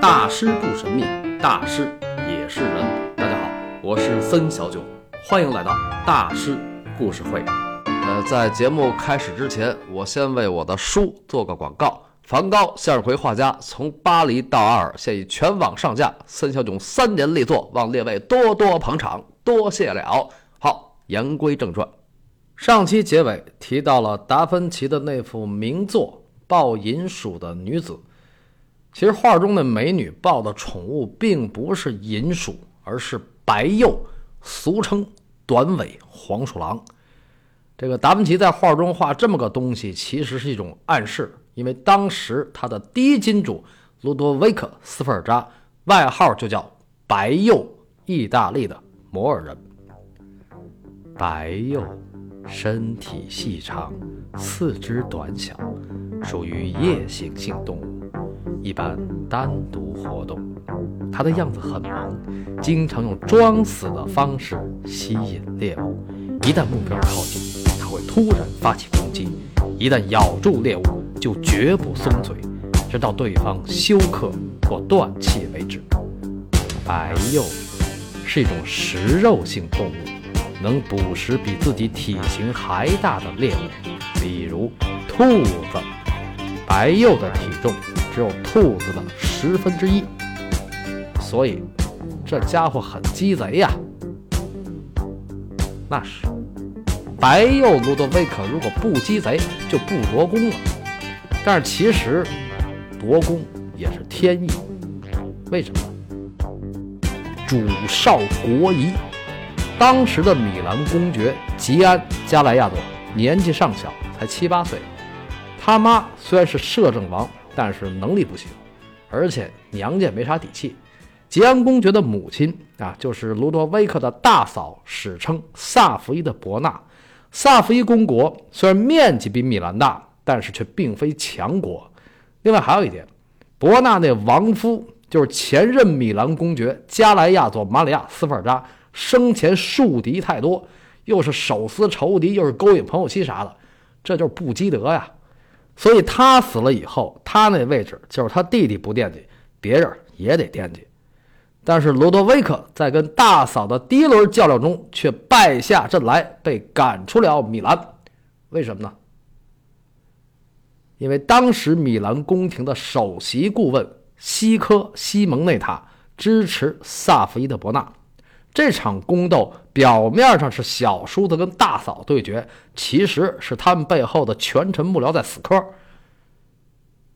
大师不神秘，大师也是人。大家好，我是森小九，欢迎来到大师故事会。呃，在节目开始之前，我先为我的书做个广告。梵高向日葵画家从巴黎到阿尔，现已全网上架。森小囧三年力作，望列位多多捧场，多谢了。好，言归正传。上期结尾提到了达芬奇的那幅名作《抱银鼠的女子》。其实画中的美女抱的宠物并不是银鼠，而是白鼬，俗称短尾黄鼠狼。这个达芬奇在画中画这么个东西，其实是一种暗示，因为当时他的第一金主卢多维克·斯菲尔扎，外号就叫白鼬，意大利的摩尔人。白鼬。身体细长，四肢短小，属于夜行性动物，一般单独活动。它的样子很萌，经常用装死的方式吸引猎物。一旦目标靠近，它会突然发起攻击。一旦咬住猎物，就绝不松嘴，直到对方休克或断气为止。白鼬是一种食肉性动物。能捕食比自己体型还大的猎物，比如兔子。白鼬的体重只有兔子的十分之一，所以这家伙很鸡贼呀。那是，白鼬卢德维克如果不鸡贼，就不夺宫了。但是其实夺宫也是天意，为什么？主少国疑。当时的米兰公爵吉安·加莱亚多年纪尚小，才七八岁。他妈虽然是摄政王，但是能力不行，而且娘家没啥底气。吉安公爵的母亲啊，就是卢多维克的大嫂，史称萨伏伊的伯纳。萨伏伊公国虽然面积比米兰大，但是却并非强国。另外还有一点，伯纳那亡夫就是前任米兰公爵加莱亚佐·马里亚·斯菲尔扎。生前树敌太多，又是手撕仇敌，又是勾引朋友妻啥的，这就是不积德呀。所以他死了以后，他那位置就是他弟弟不惦记，别人也得惦记。但是罗德维克在跟大嫂的第一轮较量中却败下阵来，被赶出了米兰。为什么呢？因为当时米兰宫廷的首席顾问西科西蒙内塔支持萨伏伊的伯纳。这场宫斗表面上是小叔子跟大嫂对决，其实是他们背后的权臣幕僚在死磕。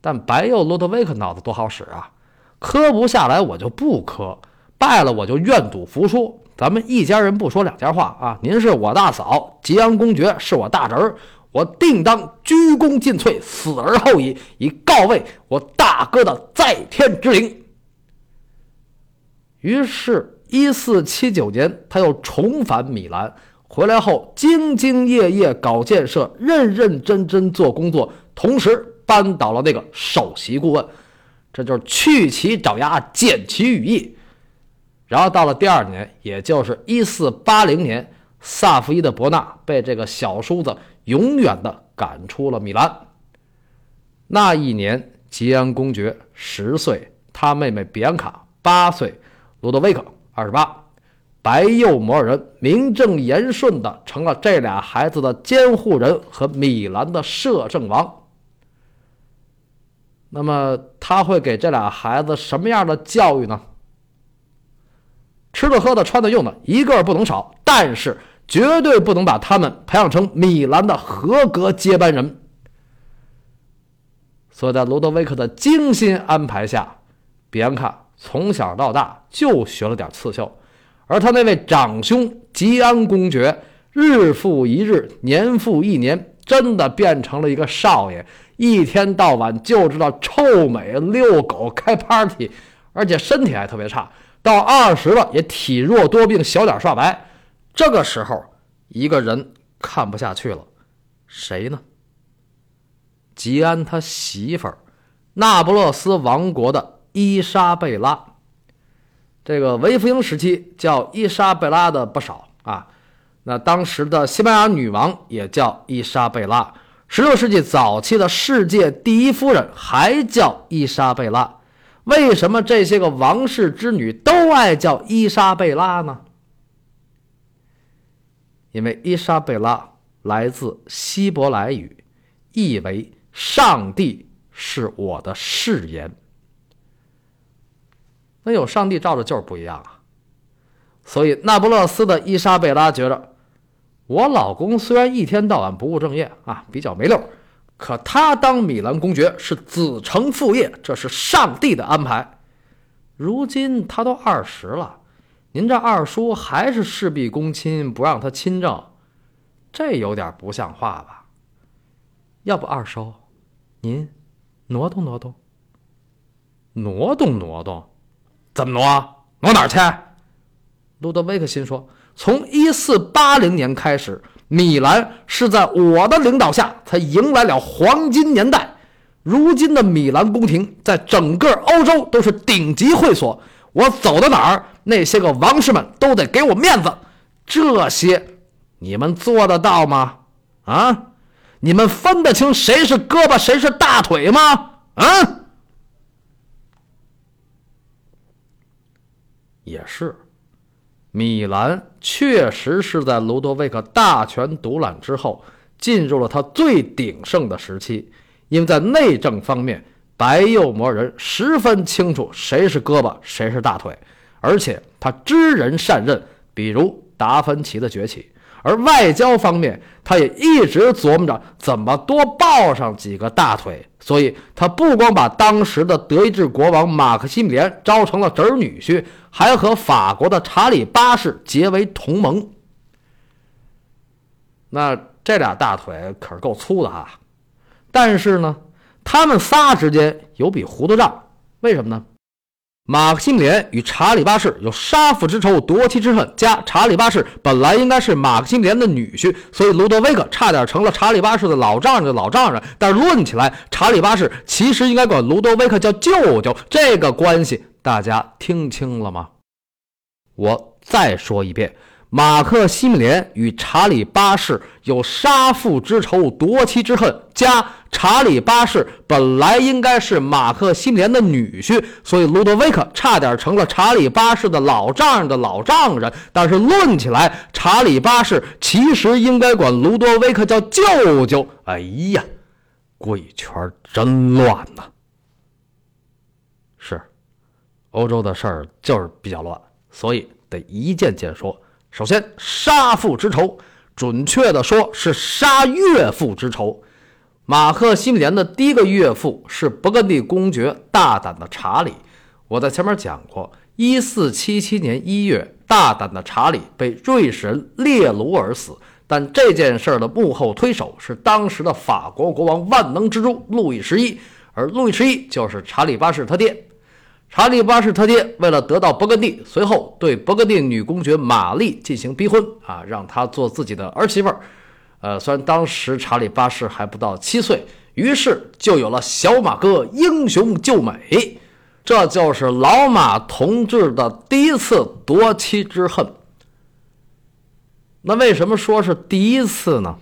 但白又罗德维克脑子多好使啊，磕不下来我就不磕，败了我就愿赌服输。咱们一家人不说两家话啊！您是我大嫂，吉安公爵是我大侄儿，我定当鞠躬尽瘁，死而后已，以告慰我大哥的在天之灵。于是。一四七九年，他又重返米兰，回来后兢兢业业搞建设，认认真真做工作，同时扳倒了那个首席顾问，这就是去其爪牙，减其羽翼。然后到了第二年，也就是一四八零年，萨伏伊的伯纳被这个小叔子永远的赶出了米兰。那一年，吉安公爵十岁，他妹妹比安卡八岁，罗德维克。二十八，白鼬摩尔人名正言顺的成了这俩孩子的监护人和米兰的摄政王。那么他会给这俩孩子什么样的教育呢？吃的、喝的、穿的、用的，一个不能少，但是绝对不能把他们培养成米兰的合格接班人。所以在罗德维克的精心安排下，比安卡。从小到大就学了点刺绣，而他那位长兄吉安公爵，日复一日，年复一年，真的变成了一个少爷，一天到晚就知道臭美、遛狗、开 party，而且身体还特别差，到二十了也体弱多病，小脸刷白。这个时候，一个人看不下去了，谁呢？吉安他媳妇儿，那不勒斯王国的。伊莎贝拉，这个维福英时期叫伊莎贝拉的不少啊。那当时的西班牙女王也叫伊莎贝拉。十六世纪早期的世界第一夫人还叫伊莎贝拉。为什么这些个王室之女都爱叫伊莎贝拉呢？因为伊莎贝拉来自希伯来语，意为“上帝是我的誓言”。那有上帝罩着就是不一样啊。所以那不勒斯的伊莎贝拉觉着，我老公虽然一天到晚不务正业啊，比较没溜。可他当米兰公爵是子承父业，这是上帝的安排。如今他都二十了，您这二叔还是事必躬亲，不让他亲政，这有点不像话吧？要不二叔，您挪动挪动，挪动挪动，怎么挪？挪哪儿去？路德维克心说：从一四八零年开始。米兰是在我的领导下才迎来了黄金年代。如今的米兰宫廷在整个欧洲都是顶级会所。我走到哪儿，那些个王室们都得给我面子。这些你们做得到吗？啊，你们分得清谁是胳膊谁是大腿吗？啊，也是。米兰确实是在卢多维克大权独揽之后，进入了他最鼎盛的时期。因为在内政方面，白右魔人十分清楚谁是胳膊，谁是大腿，而且他知人善任。比如达芬奇的崛起。而外交方面，他也一直琢磨着怎么多抱上几个大腿，所以他不光把当时的德意志国王马克西米连招成了侄儿女婿，还和法国的查理八世结为同盟。那这俩大腿可是够粗的啊，但是呢，他们仨之间有笔糊涂账，为什么呢？马克沁连与查理八世有杀父之仇、夺妻之恨，加查理八世本来应该是马克沁连的女婿，所以卢德维克差点成了查理八世的老丈人的老丈人。但是论起来，查理八世其实应该管卢德维克叫舅舅。这个关系大家听清了吗？我再说一遍。马克西米连与查理八世有杀父之仇、夺妻之恨，加查理八世本来应该是马克西米连的女婿，所以卢德维克差点成了查理八世的老丈人的老丈人。但是论起来，查理八世其实应该管卢多维克叫舅舅。哎呀，贵圈真乱呐！是，欧洲的事儿就是比较乱，所以得一件件说。首先，杀父之仇，准确的说是杀岳父之仇。马克西米连的第一个岳父是勃艮第公爵大胆的查理。我在前面讲过，一四七七年一月，大胆的查理被瑞士人列卢而死。但这件事的幕后推手是当时的法国国王万能之珠路易十一，而路易十一就是查理八世他爹。查理八世他爹为了得到勃艮第，随后对勃艮第女公爵玛丽进行逼婚啊，让她做自己的儿媳妇儿。呃，虽然当时查理八世还不到七岁，于是就有了小马哥英雄救美，这就是老马同志的第一次夺妻之恨。那为什么说是第一次呢？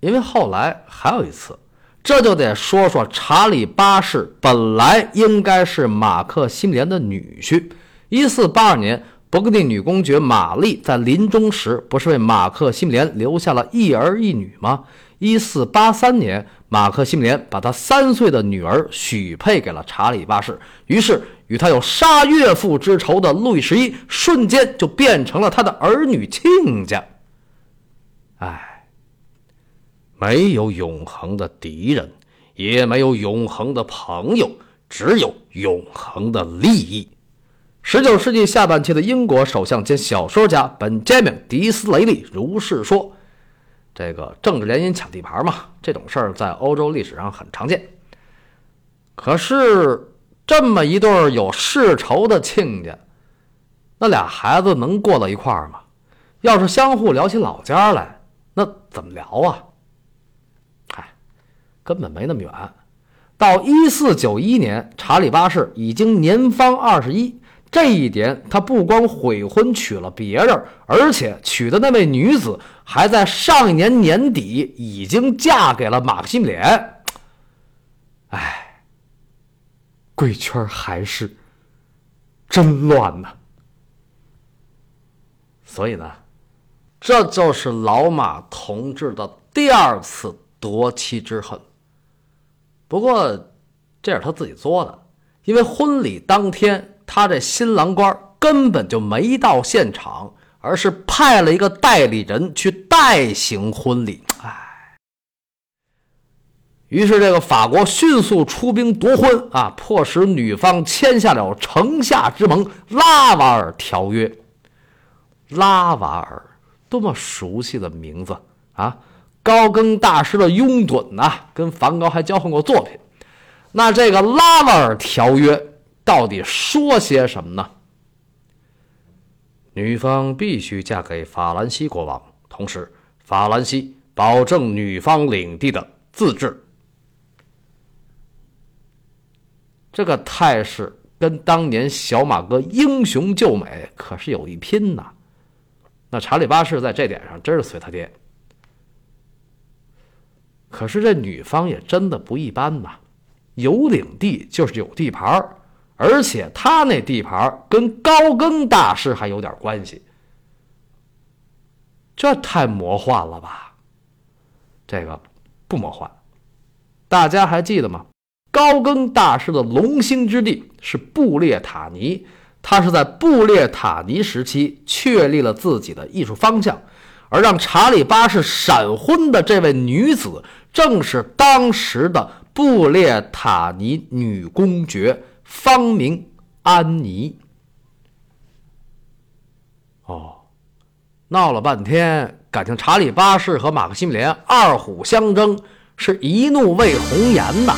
因为后来还有一次。这就得说说查理八世本来应该是马克西米连的女婿。一四八二年，勃艮第女公爵玛丽在临终时不是为马克西米连留下了一儿一女吗？一四八三年，马克西米连把他三岁的女儿许配给了查理八世，于是与他有杀岳父之仇的路易十一瞬间就变成了他的儿女亲家。哎。没有永恒的敌人，也没有永恒的朋友，只有永恒的利益。十九世纪下半期的英国首相兼小说家本杰明·迪斯雷利如是说：“这个政治联姻抢地盘嘛，这种事儿在欧洲历史上很常见。可是这么一对有世仇的亲家，那俩孩子能过到一块儿吗？要是相互聊起老家来，那怎么聊啊？”根本没那么远。到一四九一年，查理八世已经年方二十一。这一点，他不光悔婚娶了别人，而且娶的那位女子还在上一年年底已经嫁给了马克西米连。哎，贵圈还是真乱呐。所以呢，这就是老马同志的第二次夺妻之恨。不过，这是他自己作的，因为婚礼当天，他这新郎官根本就没到现场，而是派了一个代理人去代行婚礼。哎，于是这个法国迅速出兵夺婚啊，迫使女方签下了城下之盟《拉瓦尔条约》。拉瓦尔，多么熟悉的名字啊！高更大师的拥趸呐，跟梵高还交换过作品。那这个拉瓦尔条约到底说些什么呢？女方必须嫁给法兰西国王，同时法兰西保证女方领地的自治。这个态势跟当年小马哥英雄救美可是有一拼呐！那查理八世在这点上真是随他爹。可是这女方也真的不一般吧，有领地就是有地盘而且他那地盘跟高更大师还有点关系，这太魔幻了吧？这个不魔幻，大家还记得吗？高更大师的龙兴之地是布列塔尼。他是在布列塔尼时期确立了自己的艺术方向，而让查理八世闪婚的这位女子，正是当时的布列塔尼女公爵，芳名安妮。哦，闹了半天，感情查理八世和马克西米连二虎相争，是一怒为红颜呐。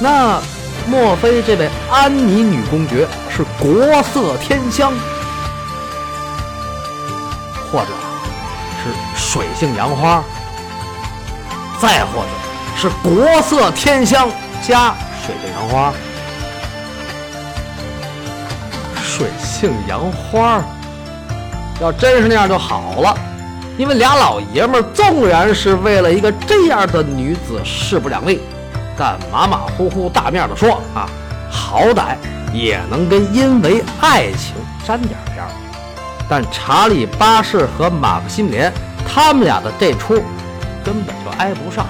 那莫非这位安妮女公爵是国色天香，或者是水性杨花，再或者是国色天香加水性杨花？水性杨花，要真是那样就好了，因为俩老爷们纵然是为了一个这样的女子势不两立。但马马虎虎大面的说啊，好歹也能跟因为爱情沾点边儿。但查理八世和马克西连他们俩的这出根本就挨不上。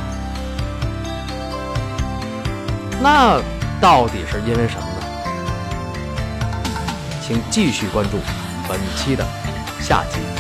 那到底是因为什么呢？请继续关注本期的下集。